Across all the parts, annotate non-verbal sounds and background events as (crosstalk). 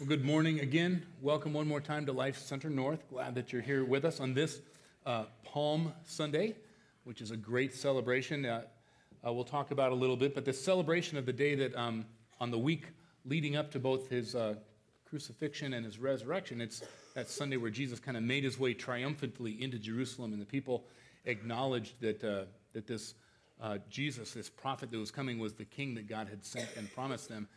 Well, good morning again. Welcome one more time to Life Center North. Glad that you're here with us on this uh, Palm Sunday, which is a great celebration. Uh, uh, we'll talk about a little bit, but the celebration of the day that um, on the week leading up to both his uh, crucifixion and his resurrection, it's that Sunday where Jesus kind of made his way triumphantly into Jerusalem, and the people acknowledged that, uh, that this Jesus, this prophet that was coming, was the king that God had sent and promised them.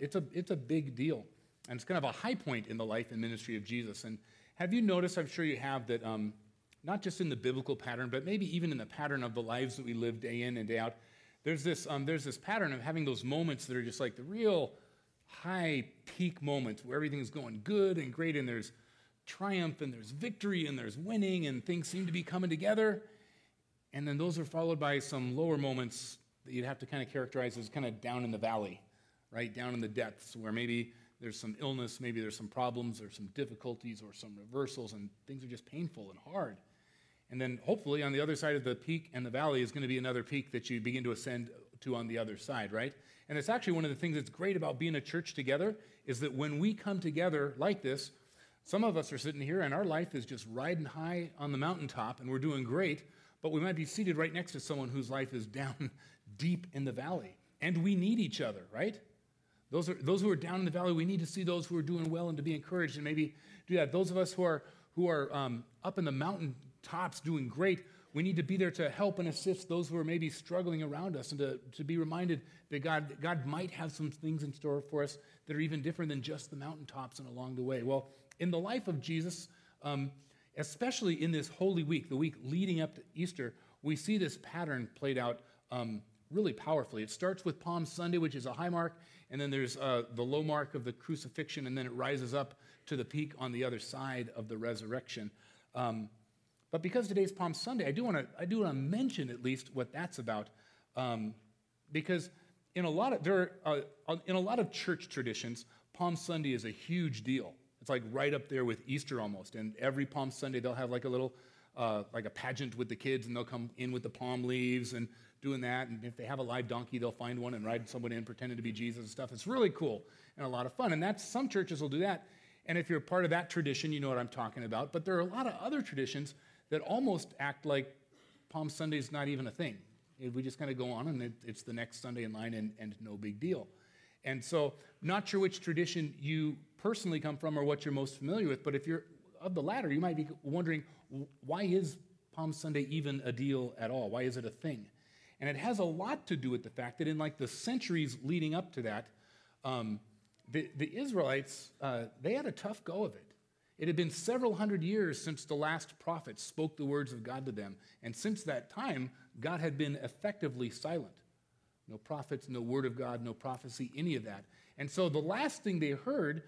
it's, a, it's a big deal. And it's kind of a high point in the life and ministry of Jesus. And have you noticed, I'm sure you have, that um, not just in the biblical pattern, but maybe even in the pattern of the lives that we live day in and day out, there's this, um, there's this pattern of having those moments that are just like the real high peak moments where everything's going good and great and there's triumph and there's victory and there's winning and things seem to be coming together. And then those are followed by some lower moments that you'd have to kind of characterize as kind of down in the valley, right? Down in the depths where maybe there's some illness, maybe there's some problems, or some difficulties, or some reversals, and things are just painful and hard. And then hopefully on the other side of the peak and the valley is going to be another peak that you begin to ascend to on the other side, right? And it's actually one of the things that's great about being a church together is that when we come together like this, some of us are sitting here and our life is just riding high on the mountaintop and we're doing great, but we might be seated right next to someone whose life is (laughs) down deep in the valley. And we need each other, right? Those, are, those who are down in the valley, we need to see those who are doing well and to be encouraged and maybe do that. Those of us who are, who are um, up in the mountain tops doing great, we need to be there to help and assist those who are maybe struggling around us and to, to be reminded that God, God might have some things in store for us that are even different than just the mountaintops and along the way. Well, in the life of Jesus, um, especially in this Holy Week, the week leading up to Easter, we see this pattern played out um, really powerfully. It starts with Palm Sunday, which is a high mark, and then there's uh, the low mark of the crucifixion, and then it rises up to the peak on the other side of the resurrection. Um, but because today's Palm Sunday, I do want to I do want to mention at least what that's about, um, because in a lot of there are, uh, in a lot of church traditions, Palm Sunday is a huge deal. It's like right up there with Easter almost, and every Palm Sunday they'll have like a little uh, like a pageant with the kids, and they'll come in with the palm leaves and doing that. And if they have a live donkey, they'll find one and ride someone in pretending to be Jesus and stuff. It's really cool and a lot of fun. And that's some churches will do that. And if you're part of that tradition, you know what I'm talking about. But there are a lot of other traditions that almost act like Palm Sunday is not even a thing. We just kind of go on, and it's the next Sunday in line, and, and no big deal. And so, not sure which tradition you personally come from or what you're most familiar with, but if you're of the latter, you might be wondering why is Palm Sunday even a deal at all? Why is it a thing? And it has a lot to do with the fact that in like the centuries leading up to that, um, the, the Israelites, uh, they had a tough go of it. It had been several hundred years since the last prophet spoke the words of God to them. And since that time, God had been effectively silent. No prophets, no word of God, no prophecy, any of that. And so the last thing they heard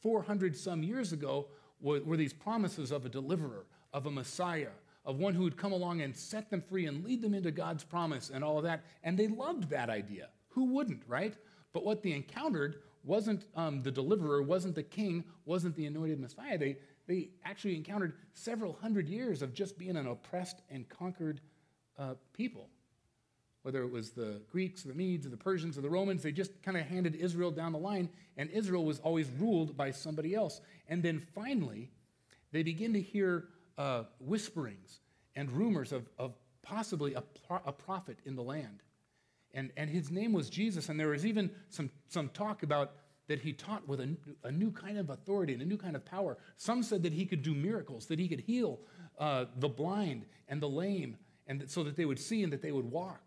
400 some years ago were, were these promises of a deliverer, of a Messiah, of one who would come along and set them free and lead them into God's promise and all of that. And they loved that idea. Who wouldn't, right? But what they encountered wasn't um, the deliverer, wasn't the king, wasn't the anointed Messiah. They, they actually encountered several hundred years of just being an oppressed and conquered uh, people. Whether it was the Greeks, the Medes, the Persians, or the Romans, they just kind of handed Israel down the line, and Israel was always ruled by somebody else. And then finally, they begin to hear uh, whisperings and rumors of, of possibly a, a prophet in the land. And, and his name was Jesus, and there was even some, some talk about that he taught with a, a new kind of authority and a new kind of power. Some said that he could do miracles, that he could heal uh, the blind and the lame, and so that they would see and that they would walk.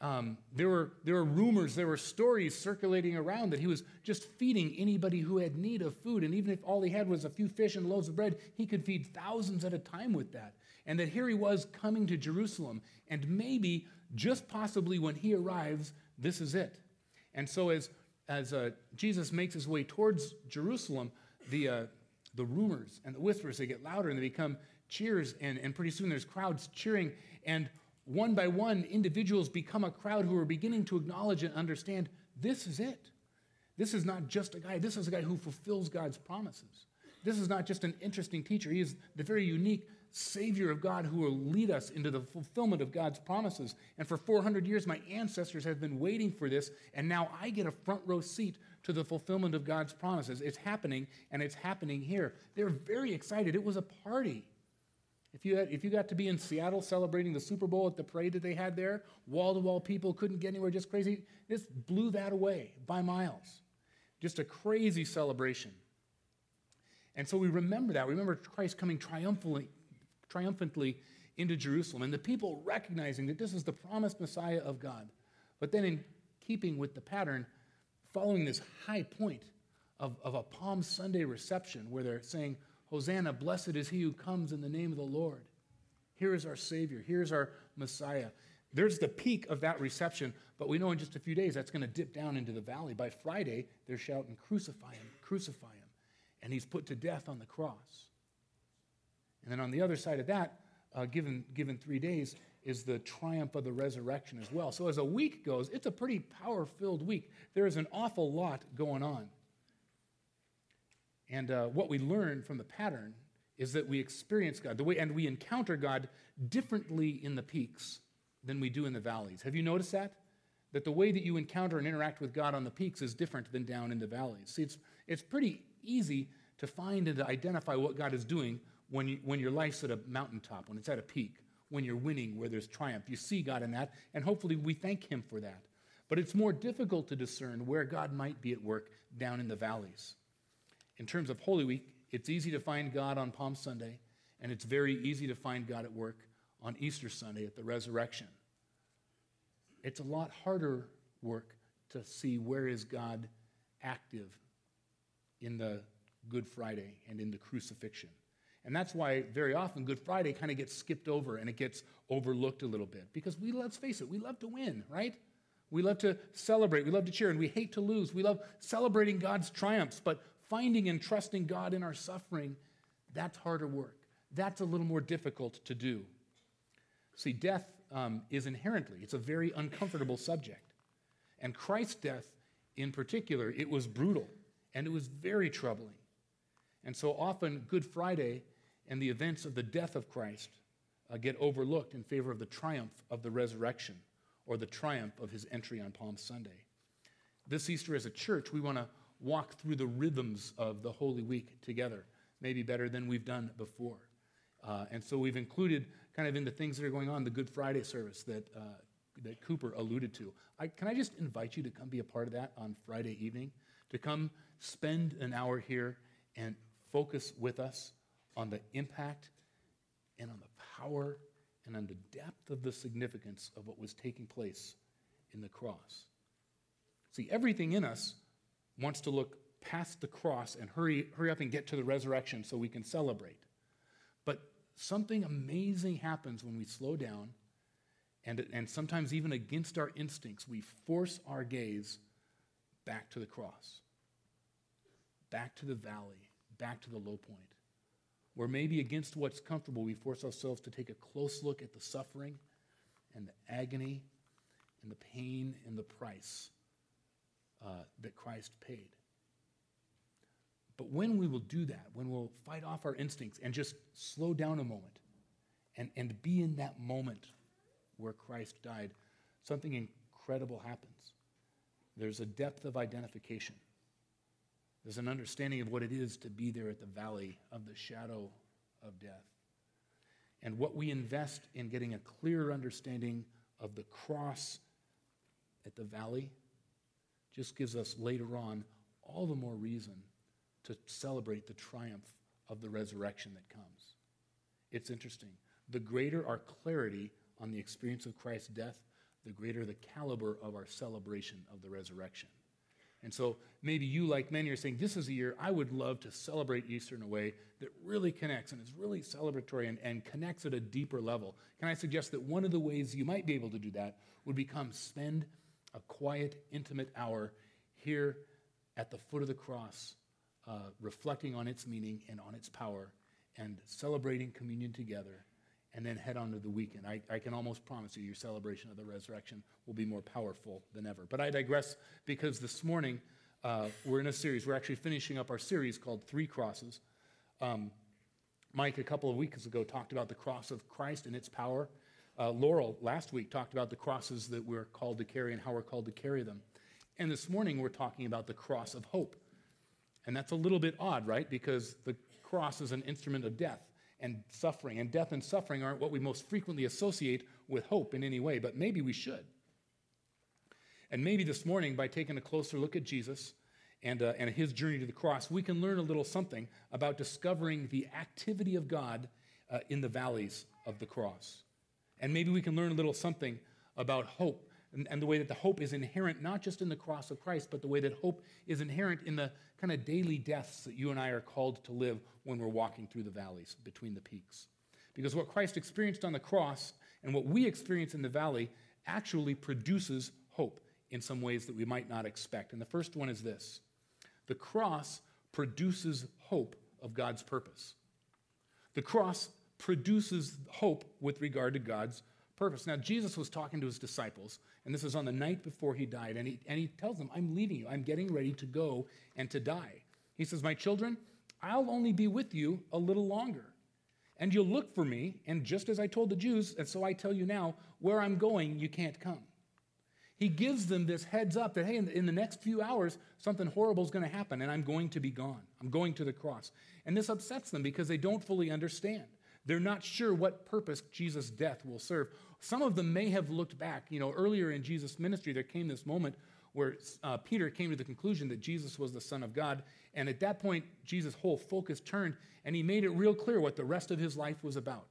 Um, there, were, there were rumors, there were stories circulating around that he was just feeding anybody who had need of food. And even if all he had was a few fish and loaves of bread, he could feed thousands at a time with that. And that here he was coming to Jerusalem. And maybe, just possibly when he arrives, this is it. And so as, as uh, Jesus makes his way towards Jerusalem, the, uh, the rumors and the whispers, they get louder and they become cheers. And, and pretty soon there's crowds cheering. And one by one, individuals become a crowd who are beginning to acknowledge and understand this is it. This is not just a guy, this is a guy who fulfills God's promises. This is not just an interesting teacher. He is the very unique Savior of God who will lead us into the fulfillment of God's promises. And for 400 years, my ancestors have been waiting for this, and now I get a front row seat to the fulfillment of God's promises. It's happening, and it's happening here. They're very excited. It was a party. If you, had, if you got to be in Seattle celebrating the Super Bowl at the parade that they had there, wall to wall people couldn't get anywhere, just crazy. This blew that away by miles. Just a crazy celebration. And so we remember that. We remember Christ coming triumphantly, triumphantly into Jerusalem and the people recognizing that this is the promised Messiah of God. But then, in keeping with the pattern, following this high point of, of a Palm Sunday reception where they're saying, Hosanna, blessed is he who comes in the name of the Lord. Here is our Savior. Here's our Messiah. There's the peak of that reception, but we know in just a few days that's going to dip down into the valley. By Friday, they're shouting, Crucify him, crucify him. And he's put to death on the cross. And then on the other side of that, uh, given, given three days, is the triumph of the resurrection as well. So as a week goes, it's a pretty power filled week. There is an awful lot going on. And uh, what we learn from the pattern is that we experience God, the way, and we encounter God differently in the peaks than we do in the valleys. Have you noticed that? That the way that you encounter and interact with God on the peaks is different than down in the valleys. See, it's, it's pretty easy to find and to identify what God is doing when, you, when your life's at a mountaintop, when it's at a peak, when you're winning, where there's triumph. You see God in that, and hopefully we thank Him for that. But it's more difficult to discern where God might be at work down in the valleys. In terms of Holy Week, it's easy to find God on Palm Sunday, and it's very easy to find God at work on Easter Sunday at the resurrection. It's a lot harder work to see where is God active in the Good Friday and in the crucifixion. And that's why very often Good Friday kind of gets skipped over and it gets overlooked a little bit because we, let's face it, we love to win, right? We love to celebrate, we love to cheer, and we hate to lose. We love celebrating God's triumphs, but finding and trusting God in our suffering, that's harder work. That's a little more difficult to do. See, death um, is inherently, it's a very uncomfortable subject. And Christ's death in particular, it was brutal and it was very troubling. And so often, Good Friday and the events of the death of Christ uh, get overlooked in favor of the triumph of the resurrection or the triumph of his entry on Palm Sunday. This Easter, as a church, we want to walk through the rhythms of the Holy Week together, maybe better than we've done before. Uh, and so we've included kind of in the things that are going on the Good Friday service that, uh, that Cooper alluded to. I, can I just invite you to come be a part of that on Friday evening? To come spend an hour here and focus with us on the impact and on the power and on the depth of the significance of what was taking place in the cross. See, everything in us wants to look past the cross and hurry, hurry up and get to the resurrection so we can celebrate. But something amazing happens when we slow down, and, and sometimes even against our instincts, we force our gaze back to the cross, back to the valley, back to the low point. Where maybe against what's comfortable, we force ourselves to take a close look at the suffering and the agony and the pain and the price uh, that Christ paid. But when we will do that, when we'll fight off our instincts and just slow down a moment and, and be in that moment where Christ died, something incredible happens. There's a depth of identification, there's an understanding of what it is to be there at the valley of the shadow of death. And what we invest in getting a clearer understanding of the cross at the valley just gives us later on all the more reason to celebrate the triumph of the resurrection that comes. It's interesting. The greater our clarity on the experience of Christ's death, the greater the caliber of our celebration of the resurrection. And so maybe you, like many, are saying, This is a year I would love to celebrate Easter in a way that really connects and is really celebratory and, and connects at a deeper level. Can I suggest that one of the ways you might be able to do that would become spend a quiet, intimate hour here at the foot of the cross, uh, reflecting on its meaning and on its power, and celebrating communion together, and then head on to the weekend. I, I can almost promise you your celebration of the resurrection will be more powerful than ever. But I digress because this morning uh, we're in a series. We're actually finishing up our series called Three Crosses. Um, Mike, a couple of weeks ago, talked about the cross of Christ and its power. Uh, Laurel last week talked about the crosses that we're called to carry and how we're called to carry them. And this morning we're talking about the cross of hope. And that's a little bit odd, right? Because the cross is an instrument of death and suffering. And death and suffering aren't what we most frequently associate with hope in any way, but maybe we should. And maybe this morning, by taking a closer look at Jesus and, uh, and his journey to the cross, we can learn a little something about discovering the activity of God uh, in the valleys of the cross. And maybe we can learn a little something about hope and, and, the way that the hope is inherent not just in the cross of Christ, but the way that hope is inherent in the kind of daily deaths that you and I are called to live when we're walking through the valleys between the peaks. Because what Christ experienced on the cross and what we experience in the valley actually produces hope in some ways that we might not expect. And the first one is this the cross produces hope of God's purpose. The cross produces hope with regard to God's purpose. Now, Jesus was talking to his disciples, and this is on the night before he died, and he, and he tells them, I'm leaving you. I'm getting ready to go and to die. He says, My children, I'll only be with you a little longer. And you'll look for me, and just as I told the Jews, and so I tell you now, where I'm going, you can't come. He gives them this heads up that, hey, in the, in the next few hours, something horrible is going to happen, and I'm going to be gone. I'm going to the cross. And this upsets them because they don't fully understand. They're not sure what purpose Jesus' death will serve. Some of them may have looked back. You know, earlier in Jesus' ministry, there came this moment where uh, Peter came to the conclusion that Jesus was the Son of God. And at that point, Jesus' whole focus turned, and he made it real clear what the rest of his life was about.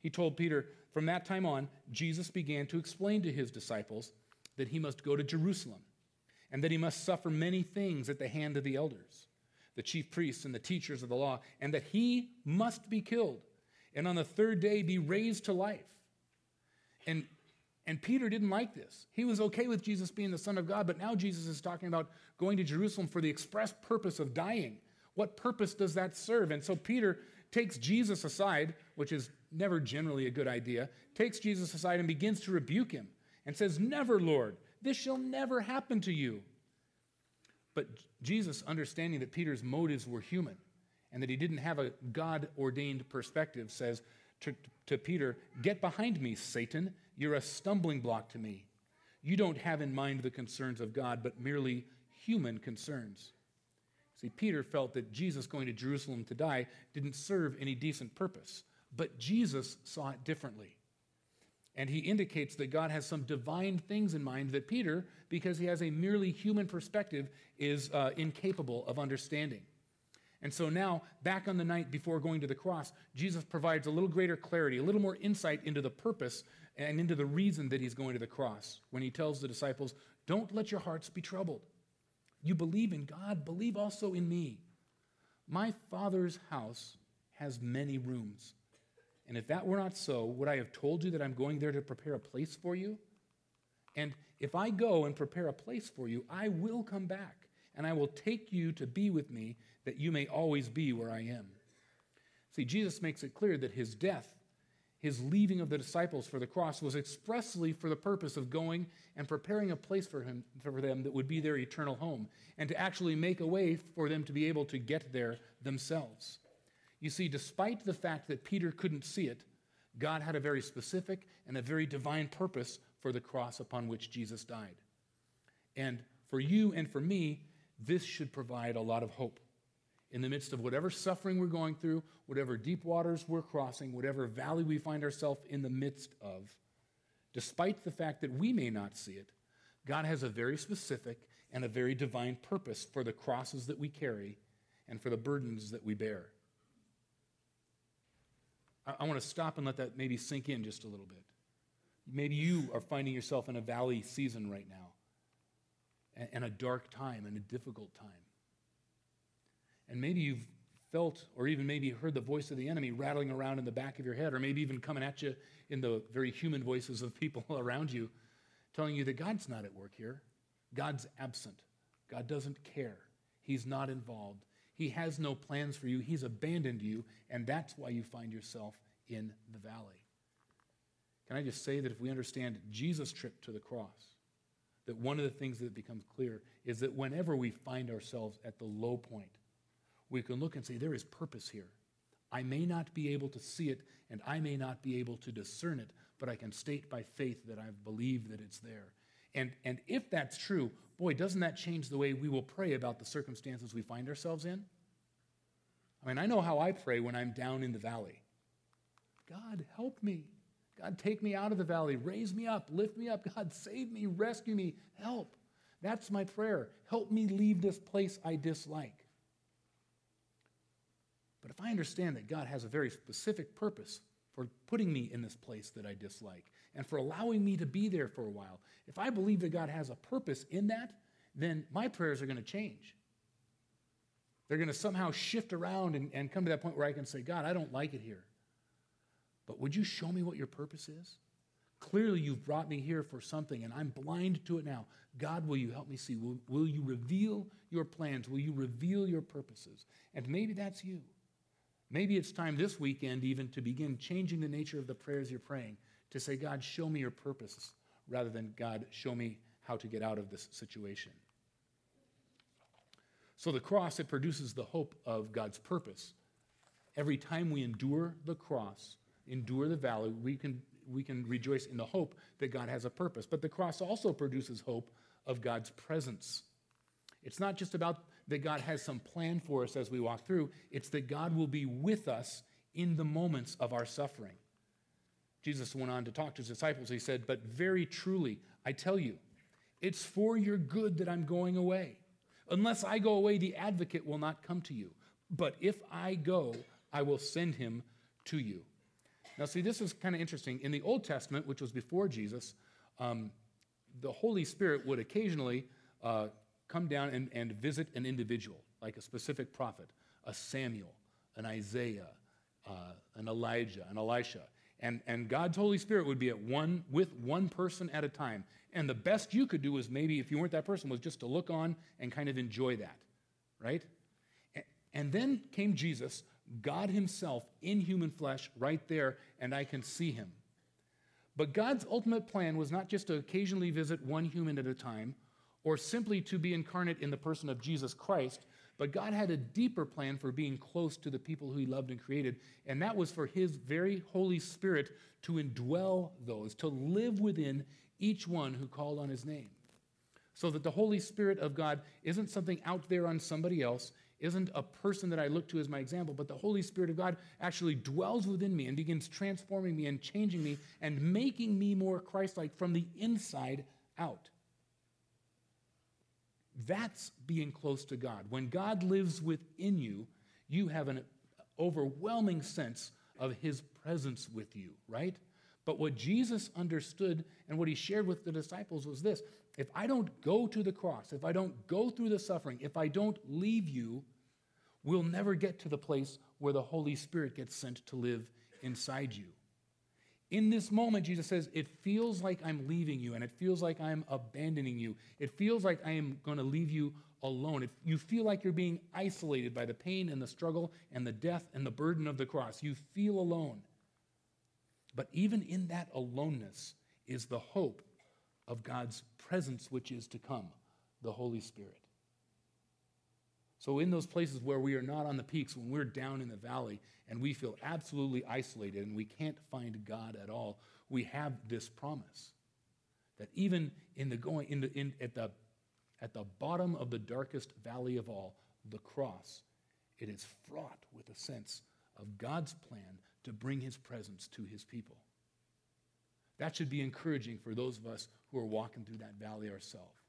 He told Peter, from that time on, Jesus began to explain to his disciples that he must go to Jerusalem and that he must suffer many things at the hand of the elders, the chief priests, and the teachers of the law, and that he must be killed and on the third day be raised to life. And, and Peter didn't like this. He was okay with Jesus being the Son of God, but now Jesus is talking about going to Jerusalem for the express purpose of dying. What purpose does that serve? And so Peter takes Jesus aside, which is never generally a good idea, takes Jesus aside and begins to rebuke him and says, Never, Lord, this shall never happen to you. But Jesus, understanding that Peter's motives were human and that he didn't have a God ordained perspective, says to, to Peter, Get behind me, Satan. You're a stumbling block to me. You don't have in mind the concerns of God, but merely human concerns. See, Peter felt that Jesus going to Jerusalem to die didn't serve any decent purpose, but Jesus saw it differently. And he indicates that God has some divine things in mind that Peter, because he has a merely human perspective, is uh, incapable of understanding. And so now, back on the night before going to the cross, Jesus provides a little greater clarity, a little more insight into the purpose and into the reason that he's going to the cross when he tells the disciples, Don't let your hearts be troubled. You believe in God, believe also in me. My Father's house has many rooms. And if that were not so, would I have told you that I'm going there to prepare a place for you? And if I go and prepare a place for you, I will come back, and I will take you to be with me, that you may always be where I am. See, Jesus makes it clear that his death, his leaving of the disciples for the cross, was expressly for the purpose of going and preparing a place for, him, for them that would be their eternal home, and to actually make a way for them to be able to get there themselves. You see, despite the fact that Peter couldn't see it, God had a very specific and a very divine purpose for the cross upon which Jesus died. And for you and for me, this should provide a lot of hope. In the midst of whatever suffering we're going through, whatever deep waters we're crossing, whatever valley we find ourselves in the midst of, despite the fact that we may not see it, God has a very specific and a very divine purpose for the crosses that we carry and for the burdens that we bear. I, I want to stop and let that maybe sink in just a little bit. Maybe you are finding yourself in a valley season right now, and, and a dark time and a difficult time. And maybe you've felt or even maybe heard the voice of the enemy rattling around in the back of your head, or maybe even coming at you in the very human voices of people (laughs) around you, telling you that God's not at work here. God's absent. God doesn't care. He's not involved. He has no plans for you. He's abandoned you, and that's why you find yourself in the valley. Can I just say that if we understand Jesus' trip to the cross, that one of the things that becomes clear is that whenever we find ourselves at the low point, we can look and say, there is purpose here. I may not be able to see it, and I may not be able to discern it, but I can state by faith that I believe that it's there. And, and if that's true, boy, doesn't that change the way we will pray about the circumstances we find ourselves in? I mean, I know how I pray when I'm down in the valley. God, help me. God, take me out of the valley. Raise me up. Lift me up. (laughs) God, save me. Rescue me. Help. That's my prayer. Help me leave this place I dislike. But if I understand that God has a very specific purpose for putting me in this place that I dislike and for allowing me to be there for a while, if I believe that God has a purpose in that, then my prayers are going to change. They're going to somehow shift around and, and come to that point where I can say, God, I don't like it here. But would you show me what your purpose is? Clearly, you've brought me here for something, and I'm blind to it now. God, will you help me see? Will, will you reveal your plans? Will you reveal your purposes? And maybe that's you. Maybe it's time this weekend even to begin changing the nature of the prayers you're praying to say, God, show me your purpose, rather than, God, show me how to get out of this situation. So the cross, it produces the hope of God's purpose. Every time we endure the cross, endure the valley, we can, we can rejoice in the hope that God has a purpose. But the cross also produces hope of God's presence. It's not just about that God has some plan for us as we walk through, it's that God will be with us in the moments of our suffering. Jesus went on to talk to his disciples. He said, But very truly, I tell you, it's for your good that I'm going away. Unless I go away, the advocate will not come to you. But if I go, I will send him to you. Now, see, this is kind of interesting. In the Old Testament, which was before Jesus, um, the Holy Spirit would occasionally uh, come down and, and visit an individual, like a specific prophet, a Samuel, an Isaiah, uh, an Elijah, an Elisha. And, and God's Holy Spirit would be at one with one person at a time. And the best you could do was maybe, if you weren't that person, was just to look on and kind of enjoy that, right? And then came Jesus, God Himself in human flesh, right there, and I can see Him. But God's ultimate plan was not just to occasionally visit one human at a time or simply to be incarnate in the person of Jesus Christ, but God had a deeper plan for being close to the people who He loved and created, and that was for His very Holy Spirit to indwell those, to live within each one who called on His name. So that the Holy Spirit of God isn't something out there on somebody else, isn't a person that I look to as my example, but the Holy Spirit of God actually dwells within me and begins transforming me and changing me and making me more Christ like from the inside out. That's being close to God. When God lives within you, you have an overwhelming sense of his presence with you, right? But what Jesus understood and what he shared with the disciples was this if I don't go to the cross, if I don't go through the suffering, if I don't leave you, we'll never get to the place where the Holy Spirit gets sent to live inside you. In this moment, Jesus says, It feels like I'm leaving you and it feels like I'm abandoning you. It feels like I am going to leave you alone. If you feel like you're being isolated by the pain and the struggle and the death and the burden of the cross. You feel alone. But even in that aloneness is the hope of God's presence, which is to come, the Holy Spirit. So, in those places where we are not on the peaks, when we're down in the valley and we feel absolutely isolated and we can't find God at all, we have this promise that even in the going in the, in, at the at the bottom of the darkest valley of all, the cross, it is fraught with a sense of God's plan to bring his presence to his people. That should be encouraging for those of us who are walking through that valley ourselves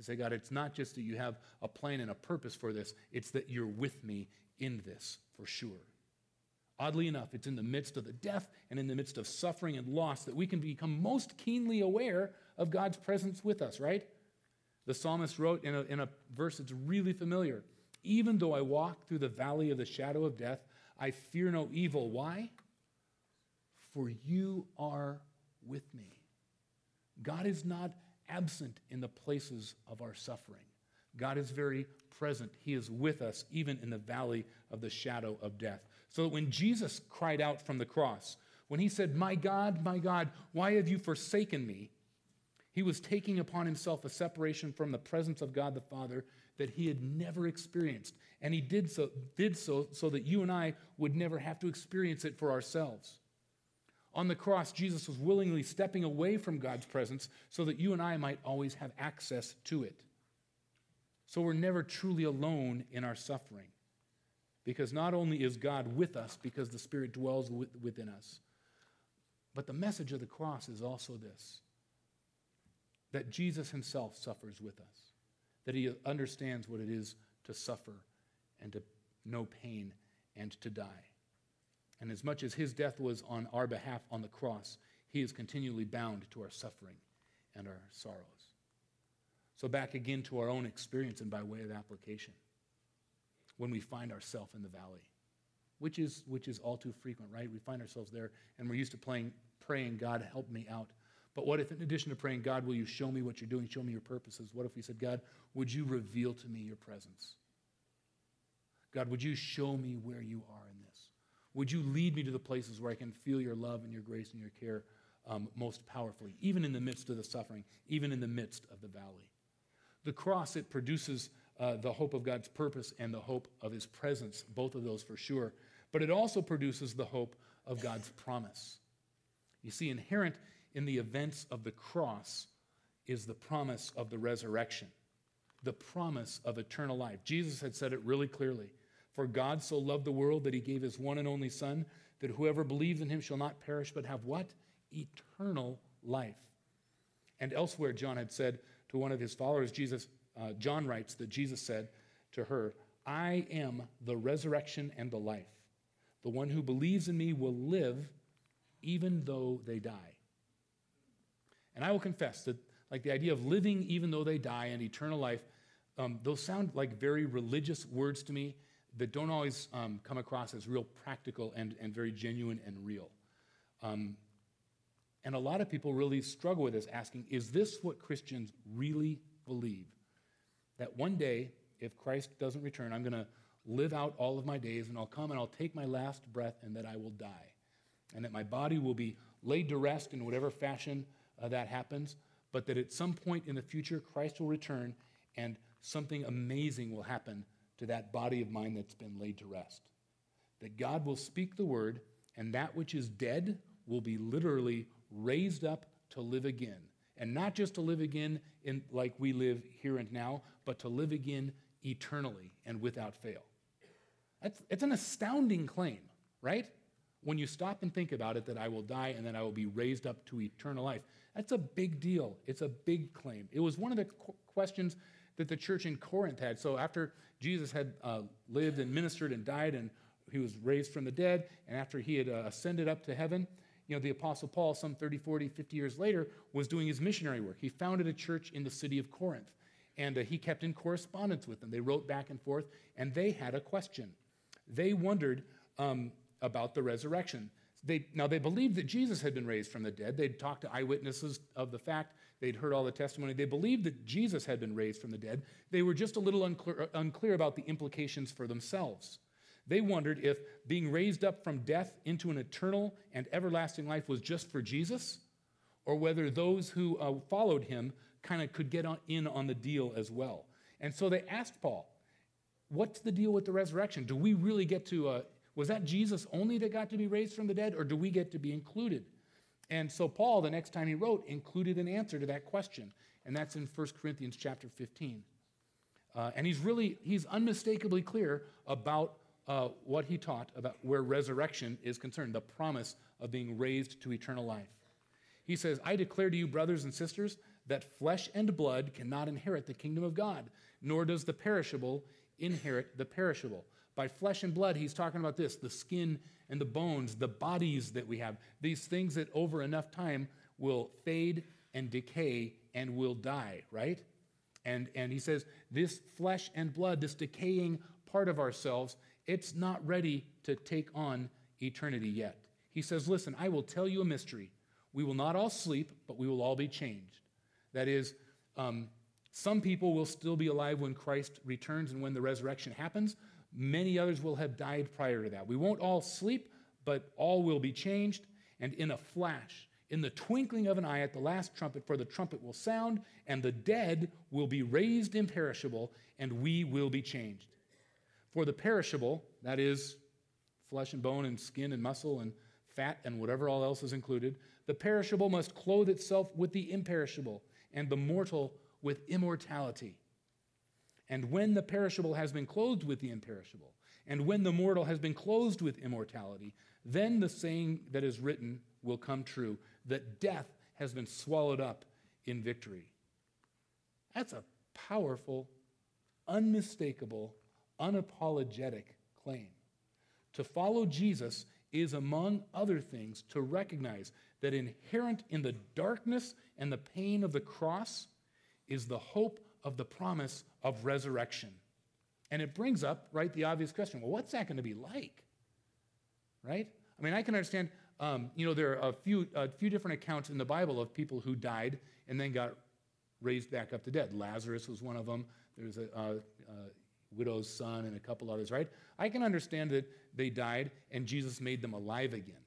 to say, God, it's not just that you have a plan and a purpose for this, it's that you're with me in this for sure. Oddly enough, it's in the midst of the death and in the midst of suffering and loss that we can become most keenly aware of God's presence with us, right? The psalmist wrote in a, in a verse that's really familiar Even though I walk through the valley of the shadow of death, I fear no evil. Why? For you are with me. God is not absent in the places of our suffering. God is very present. He is with us even in the valley of the shadow of death. So that when Jesus cried out from the cross, when he said, My God, my God, why have you forsaken me? He was taking upon himself a separation from the presence of God the Father that he had never experienced. And he did so, did so so that you and I would never have to experience it for ourselves. On the cross, Jesus was willingly stepping away from God's presence so that you and I might always have access to it. So we're never truly alone in our suffering. Because not only is God with us because the Spirit dwells within us, but the message of the cross is also this that Jesus himself suffers with us, that he understands what it is to suffer and to know pain and to die. And as much as his death was on our behalf on the cross, he is continually bound to our suffering and our sorrows. So, back again to our own experience and by way of application when we find ourselves in the valley, which is, which is all too frequent, right? We find ourselves there and we're used to playing, praying, God, help me out. But what if, in addition to praying, God, will you show me what you're doing, show me your purposes? What if we said, God, would you reveal to me your presence? God, would you show me where you are in this? Would you lead me to the places where I can feel your love and your grace and your care um, most powerfully, even in the midst of the suffering, even in the midst of the valley? The cross, it produces uh, the hope of God's purpose and the hope of his presence, both of those for sure. But it also produces the hope of God's promise. You see, inherent in the events of the cross is the promise of the resurrection, the promise of eternal life. Jesus had said it really clearly For God so loved the world that he gave his one and only Son, that whoever believes in him shall not perish, but have what? Eternal life. And elsewhere, John had said to one of his followers, Jesus, uh, John writes that Jesus said to her, I am the resurrection and the life. The one who believes in me will live even though they die. And I will confess that, like the idea of living even though they die and eternal life, um, those sound like very religious words to me that don't always um, come across as real practical and, and very genuine and real. Um, and a lot of people really struggle with this, asking, is this what Christians really believe? that one day, if Christ doesn't return, I'm going to live out all of my days and I'll come and I'll take my last breath and that I will die. And that my body will be laid to rest in whatever fashion uh, that happens, but that at some point in the future, Christ will return and something amazing will happen to that body of mine that's been laid to rest. That God will speak the word and that which is dead will be literally raised up to live again and not just to live again in like we live here and now, but to live again eternally and without fail. That's, it's an astounding claim, right? When you stop and think about it, that I will die and then I will be raised up to eternal life. That's a big deal. It's a big claim. It was one of the qu- questions that the church in Corinth had. So after Jesus had uh, lived and ministered and died and he was raised from the dead, and after he had uh, ascended up to heaven, you know, the Apostle Paul, some 30, 40, 50 years later, was doing his missionary work. He founded a church in the city of Corinth, and uh, he kept in correspondence with them. They wrote back and forth, and they had a question. They wondered um, about the resurrection. They, now, they believed that Jesus had been raised from the dead. They'd talked to eyewitnesses of the fact. They'd heard all the testimony. They believed that Jesus had been raised from the dead. They were just a little unclear, unclear about the implications for themselves. They wondered if being raised up from death into an eternal and everlasting life was just for Jesus, or whether those who uh, followed him kind of could get on, in on the deal as well. And so they asked Paul, What's the deal with the resurrection? Do we really get to, uh, was that Jesus only that got to be raised from the dead, or do we get to be included? And so Paul, the next time he wrote, included an answer to that question, and that's in 1 Corinthians chapter 15. Uh, and he's really, he's unmistakably clear about uh, what he taught about where resurrection is concerned, the promise of being raised to eternal life. He says, I declare to you, brothers and sisters, that flesh and blood cannot inherit the kingdom of God, nor does the perishable inherit the perishable. By flesh and blood, he's talking about this the skin and the bones, the bodies that we have, these things that over enough time will fade and decay and will die, right? And, and he says, this flesh and blood, this decaying part of ourselves, it's not ready to take on eternity yet. He says, Listen, I will tell you a mystery. We will not all sleep, but we will all be changed. That is, um, some people will still be alive when Christ returns and when the resurrection happens. Many others will have died prior to that. We won't all sleep, but all will be changed. And in a flash, in the twinkling of an eye at the last trumpet, for the trumpet will sound, and the dead will be raised imperishable, and we will be changed. For the perishable, that is, flesh and bone and skin and muscle and fat and whatever all else is included. The perishable must clothe itself with the imperishable, and the mortal with immortality. And when the perishable has been clothed with the imperishable, and when the mortal has been clothed with immortality, then the saying that is written will come true that death has been swallowed up in victory. That's a powerful, unmistakable, unapologetic claim. To follow Jesus is, among other things, to recognize that inherent in the darkness and the pain of the cross is the hope of the promise of resurrection. And it brings up, right, the obvious question well, what's that going to be like? Right? I mean, I can understand, um, you know, there are a few, a few different accounts in the Bible of people who died and then got raised back up to dead. Lazarus was one of them. There's a, a, a widow's son and a couple others, right? I can understand that they died and Jesus made them alive again,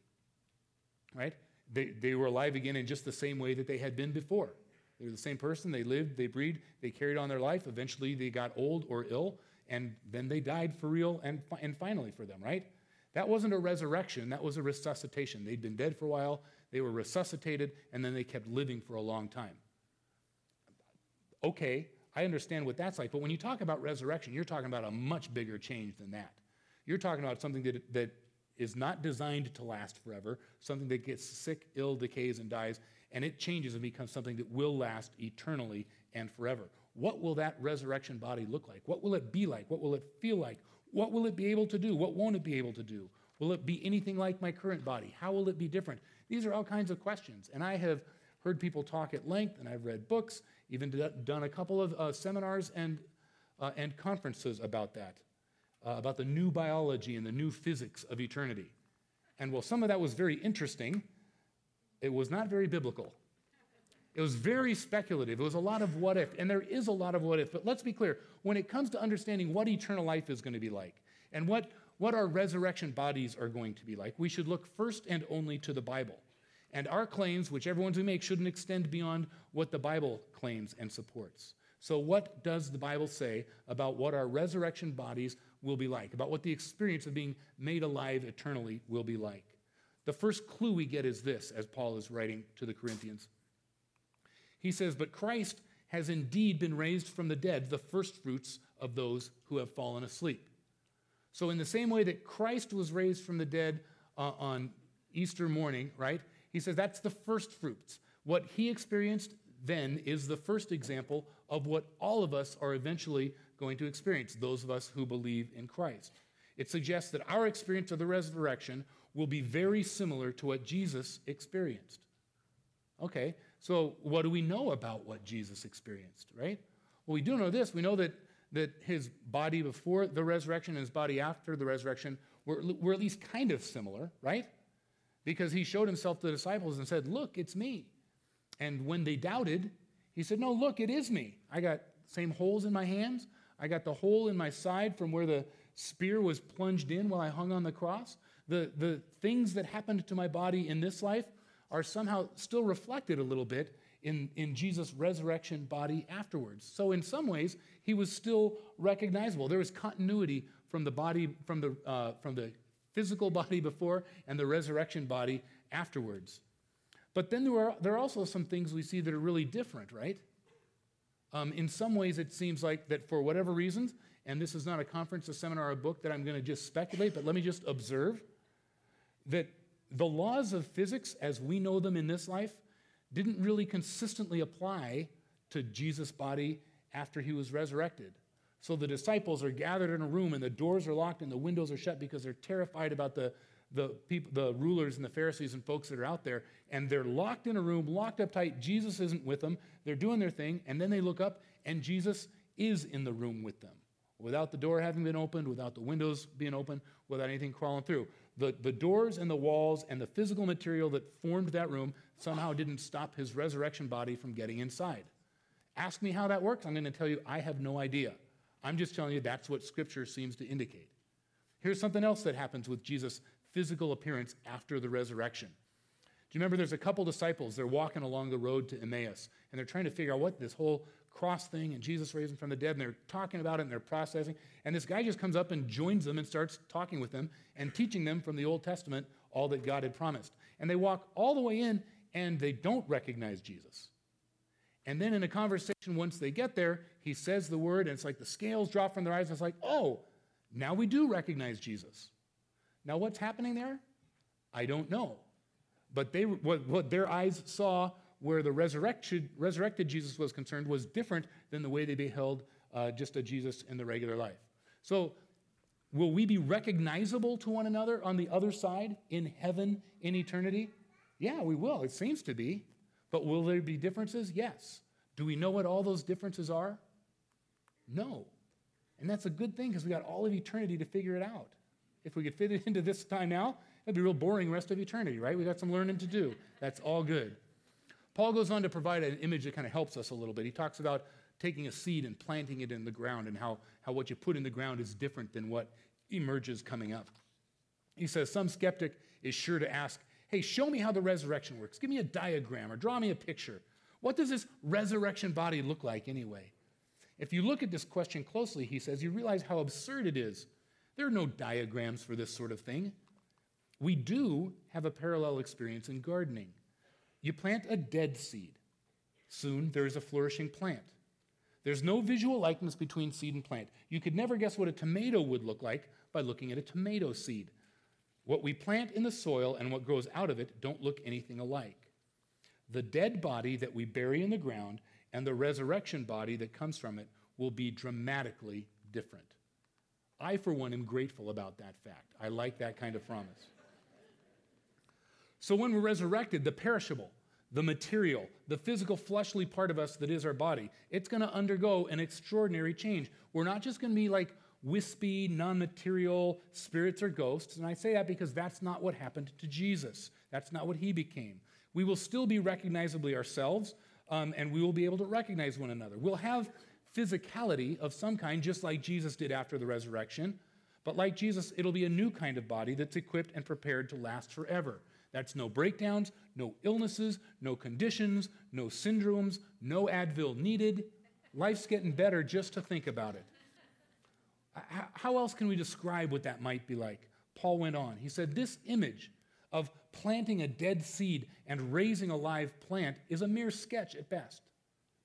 right? They, they were alive again in just the same way that they had been before. They were the same person. They lived, they breathed, they carried on their life. Eventually, they got old or ill, and then they died for real and, and finally for them, right? That wasn't a resurrection, that was a resuscitation. They'd been dead for a while, they were resuscitated, and then they kept living for a long time. Okay, I understand what that's like, but when you talk about resurrection, you're talking about a much bigger change than that. You're talking about something that, that is not designed to last forever, something that gets sick, ill, decays, and dies, and it changes and becomes something that will last eternally and forever. What will that resurrection body look like? What will it be like? What will it feel like? What will it be able to do? What won't it be able to do? Will it be anything like my current body? How will it be different? These are all kinds of questions. And I have heard people talk at length, and I've read books, even done a couple of uh, seminars and, uh, and conferences about that, uh, about the new biology and the new physics of eternity. And while some of that was very interesting, it was not very biblical. It was very speculative. It was a lot of what if, and there is a lot of what if. But let's be clear when it comes to understanding what eternal life is going to be like and what, what our resurrection bodies are going to be like, we should look first and only to the Bible. And our claims, whichever ones we make, shouldn't extend beyond what the Bible claims and supports. So, what does the Bible say about what our resurrection bodies will be like, about what the experience of being made alive eternally will be like? The first clue we get is this, as Paul is writing to the Corinthians. He says, But Christ has indeed been raised from the dead, the firstfruits of those who have fallen asleep. So, in the same way that Christ was raised from the dead uh, on Easter morning, right? He says that's the first fruits. What he experienced then is the first example of what all of us are eventually going to experience, those of us who believe in Christ. It suggests that our experience of the resurrection will be very similar to what Jesus experienced. Okay, so, what do we know about what Jesus experienced, right? Well, we do know this. We know that, that his body before the resurrection and his body after the resurrection were, were at least kind of similar, right? Because he showed himself to the disciples and said, Look, it's me. And when they doubted, he said, No, look, it is me. I got same holes in my hands. I got the hole in my side from where the spear was plunged in while I hung on the cross. The, the things that happened to my body in this life are somehow still reflected a little bit in, in Jesus' resurrection body afterwards. So, in some ways, he was still recognizable. There was continuity from the body, from the, uh, from the physical (laughs) body before and the resurrection body afterwards. But then there are, there are also some things we see that are really different, right? Um, in some ways, it seems like that for whatever reasons, and this is not a conference, a seminar, a book that I'm going to just speculate, but let me just observe that the laws of physics as we know them in this life didn't really consistently apply to Jesus' body after he was resurrected. So the disciples are gathered in a room and the doors are locked and the windows are shut because they're terrified about the, the, the rulers and the Pharisees and folks that are out there. And they're locked in a room, locked up tight. Jesus isn't with them. They're doing their thing. And then they look up and Jesus is in the room with them without the door having been opened, without the windows being open, without anything crawling through. The, the doors and the walls and the physical material that formed that room somehow didn't stop his resurrection body from getting inside. Ask me how that works. I'm going to tell you, I have no idea. I'm just telling you that's what Scripture seems to indicate. Here's something else that happens with Jesus' physical appearance after the resurrection. Do you remember there's a couple disciples, they're walking along the road to Emmaus, and they're trying to figure out what this whole cross thing and Jesus raised from the dead, and they're talking about it and they're processing. And this guy just comes up and joins them and starts talking with them and teaching them from the Old Testament all that God had promised. And they walk all the way in and they don't recognize Jesus. And then in a conversation, once they get there, he says the word, and it's like the scales drop from their eyes. And it's like, oh, now we do recognize Jesus. Now, what's happening there? I don't know. But they, what, what their eyes saw where the resurrection, resurrected Jesus was concerned was different than the way they beheld uh, just a Jesus in the regular life. So, will we be recognizable to one another on the other side in heaven in eternity? Yeah, we will. It seems to be. But will there be differences? Yes. Do we know what all those differences are? No. And that's a good thing because we got all of eternity to figure it out. If we could fit it (laughs) into this time now, it'd be real boring rest of eternity, right? We got some learning to do. That's all good. Paul goes on to provide an image that kind of helps us a little bit. He talks about taking a seed and planting it in the ground and how, how what you put in the ground is different than what emerges coming up. He says, Some skeptic is sure to ask, hey, show me how the resurrection works. Give me a diagram or draw me a picture. What does this resurrection body look like anyway? If you look at this question closely, he says, you realize how absurd it is. There are no diagrams for this sort of thing. We do have a parallel experience in gardening. You plant a dead seed. Soon there is a flourishing plant. There's no visual likeness between seed and plant. You could never guess what a tomato would look like by looking at a tomato seed. What we plant in the soil and what grows out of it don't look anything alike. The dead body that we bury in the ground and the resurrection body that comes from it will be dramatically different. I, for one, am grateful about that fact. I like that kind of promise. So, when we're resurrected, the perishable, the material, the physical fleshly part of us that is our body, it's going to undergo an extraordinary change. We're not just going to be like wispy, non material spirits or ghosts. And I say that because that's not what happened to Jesus. That's not what he became. We will still be recognizably ourselves, um, and we will be able to recognize one another. We'll have physicality of some kind, just like Jesus did after the resurrection. But like Jesus, it'll be a new kind of body that's equipped and prepared to last forever. That's no breakdowns, no illnesses, no conditions, no syndromes, no Advil needed. Life's getting better just to think about it. How else can we describe what that might be like? Paul went on. He said, This image of planting a dead seed and raising a live plant is a mere sketch at best,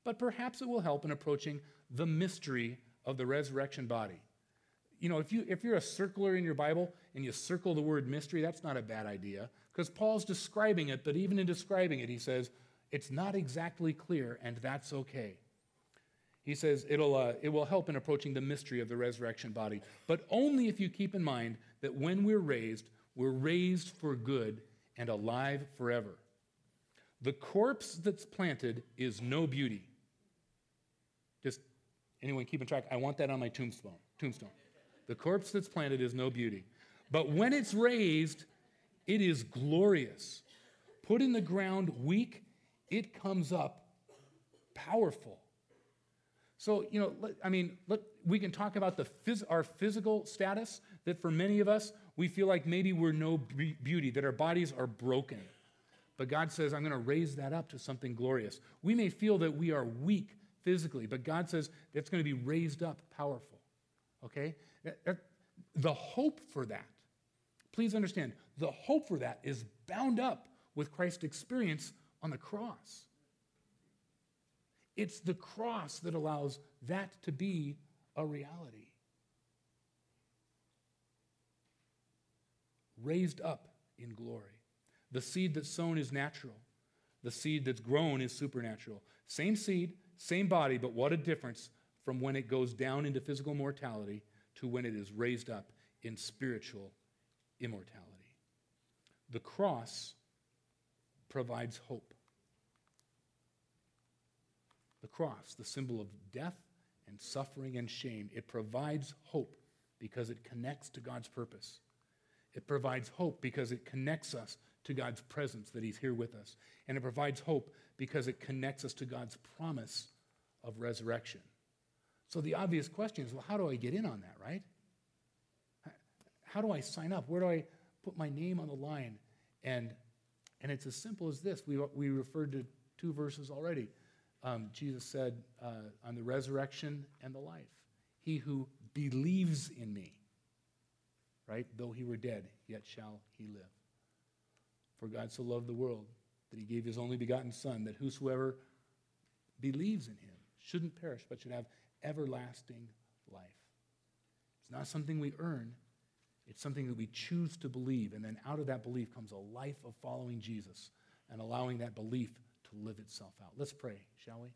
but perhaps it will help in approaching the mystery of the resurrection body. You know, if, you, if you're a circler in your Bible and you circle the word mystery, that's not a bad idea because Paul's describing it, but even in describing it, he says, it's not exactly clear, and that's okay. He says it'll, uh, it will help in approaching the mystery of the resurrection body, but only if you keep in mind that when we're raised, we're raised for good and alive forever. The corpse that's planted is no beauty. Just anyone keeping track, I want that on my tombstone. Tombstone. The corpse that's planted is no beauty. But when it's raised, it is glorious. Put in the ground weak, it comes up powerful. So, you know, I mean, we can talk about the phys- our physical status, that for many of us, we feel like maybe we're no beauty, that our bodies are broken. But God says, I'm going to raise that up to something glorious. We may feel that we are weak physically, but God says that's going to be raised up powerful. Okay? The hope for that, please understand, the hope for that is bound up with Christ's experience on the cross. It's the cross that allows that to be a reality. Raised up in glory. The seed that's sown is natural, the seed that's grown is supernatural. Same seed, same body, but what a difference from when it goes down into physical mortality to when it is raised up in spiritual immortality. The cross provides hope. The cross, the symbol of death and suffering and shame, it provides hope because it connects to God's purpose. It provides hope because it connects us to God's presence, that He's here with us. And it provides hope because it connects us to God's promise of resurrection. So the obvious question is well, how do I get in on that, right? How do I sign up? Where do I put my name on the line? And, and it's as simple as this. We, we referred to two verses already um, Jesus said uh, on the resurrection and the life. He who believes in me, right? Though he were dead, yet shall he live. For God so loved the world that he gave his only begotten Son, that whosoever believes in him shouldn't perish, but should have everlasting life. It's not something we earn, it's something that we choose to believe. And then out of that belief comes a life of following Jesus and allowing that belief to live itself out. Let's pray, shall we?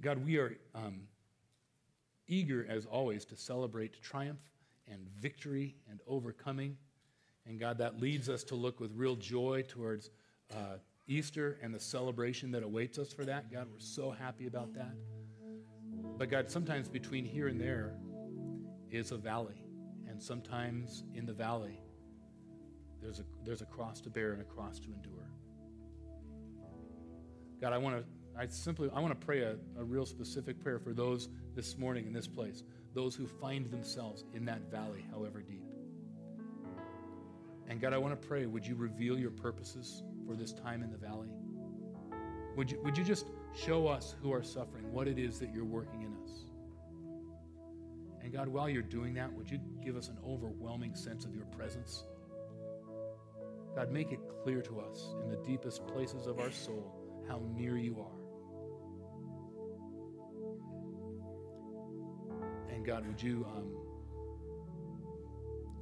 God, we are um, eager, as always, to celebrate triumph and victory and overcoming. And God, that leads us to look with real joy towards uh, Easter and the celebration that awaits us for that. God, we're so happy about that. But God, sometimes between here and there is a valley. And sometimes in the valley, there's a, there's a cross to bear and a cross to endure. God, I want to I simply I want to pray a, a real specific prayer for those this morning in this place, those who find themselves in that valley, however deep. And God, I want to pray, would you reveal your purposes for this time in the valley? Would you, would you just show us who are suffering what it is that you're working in us? And God, while you're doing that, would you give us an overwhelming sense of your presence? God, make it clear to us in the deepest places of our soul how near you are. And God, would you, um,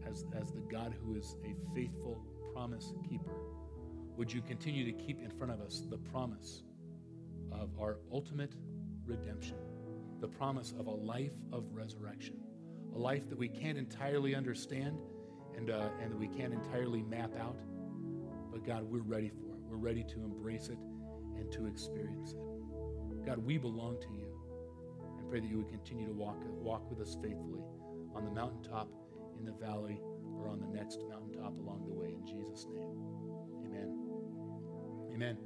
as, as the God who is a faithful promise keeper, would you continue to keep in front of us the promise of our ultimate redemption, the promise of a life of resurrection, a life that we can't entirely understand and, uh, and that we can't entirely map out. But God, we're ready for it. We're ready to embrace it and to experience it. God, we belong to you and pray that you would continue to walk, walk with us faithfully on the mountaintop, in the valley, or on the next mountaintop along the way. In Jesus' name, amen. Amen.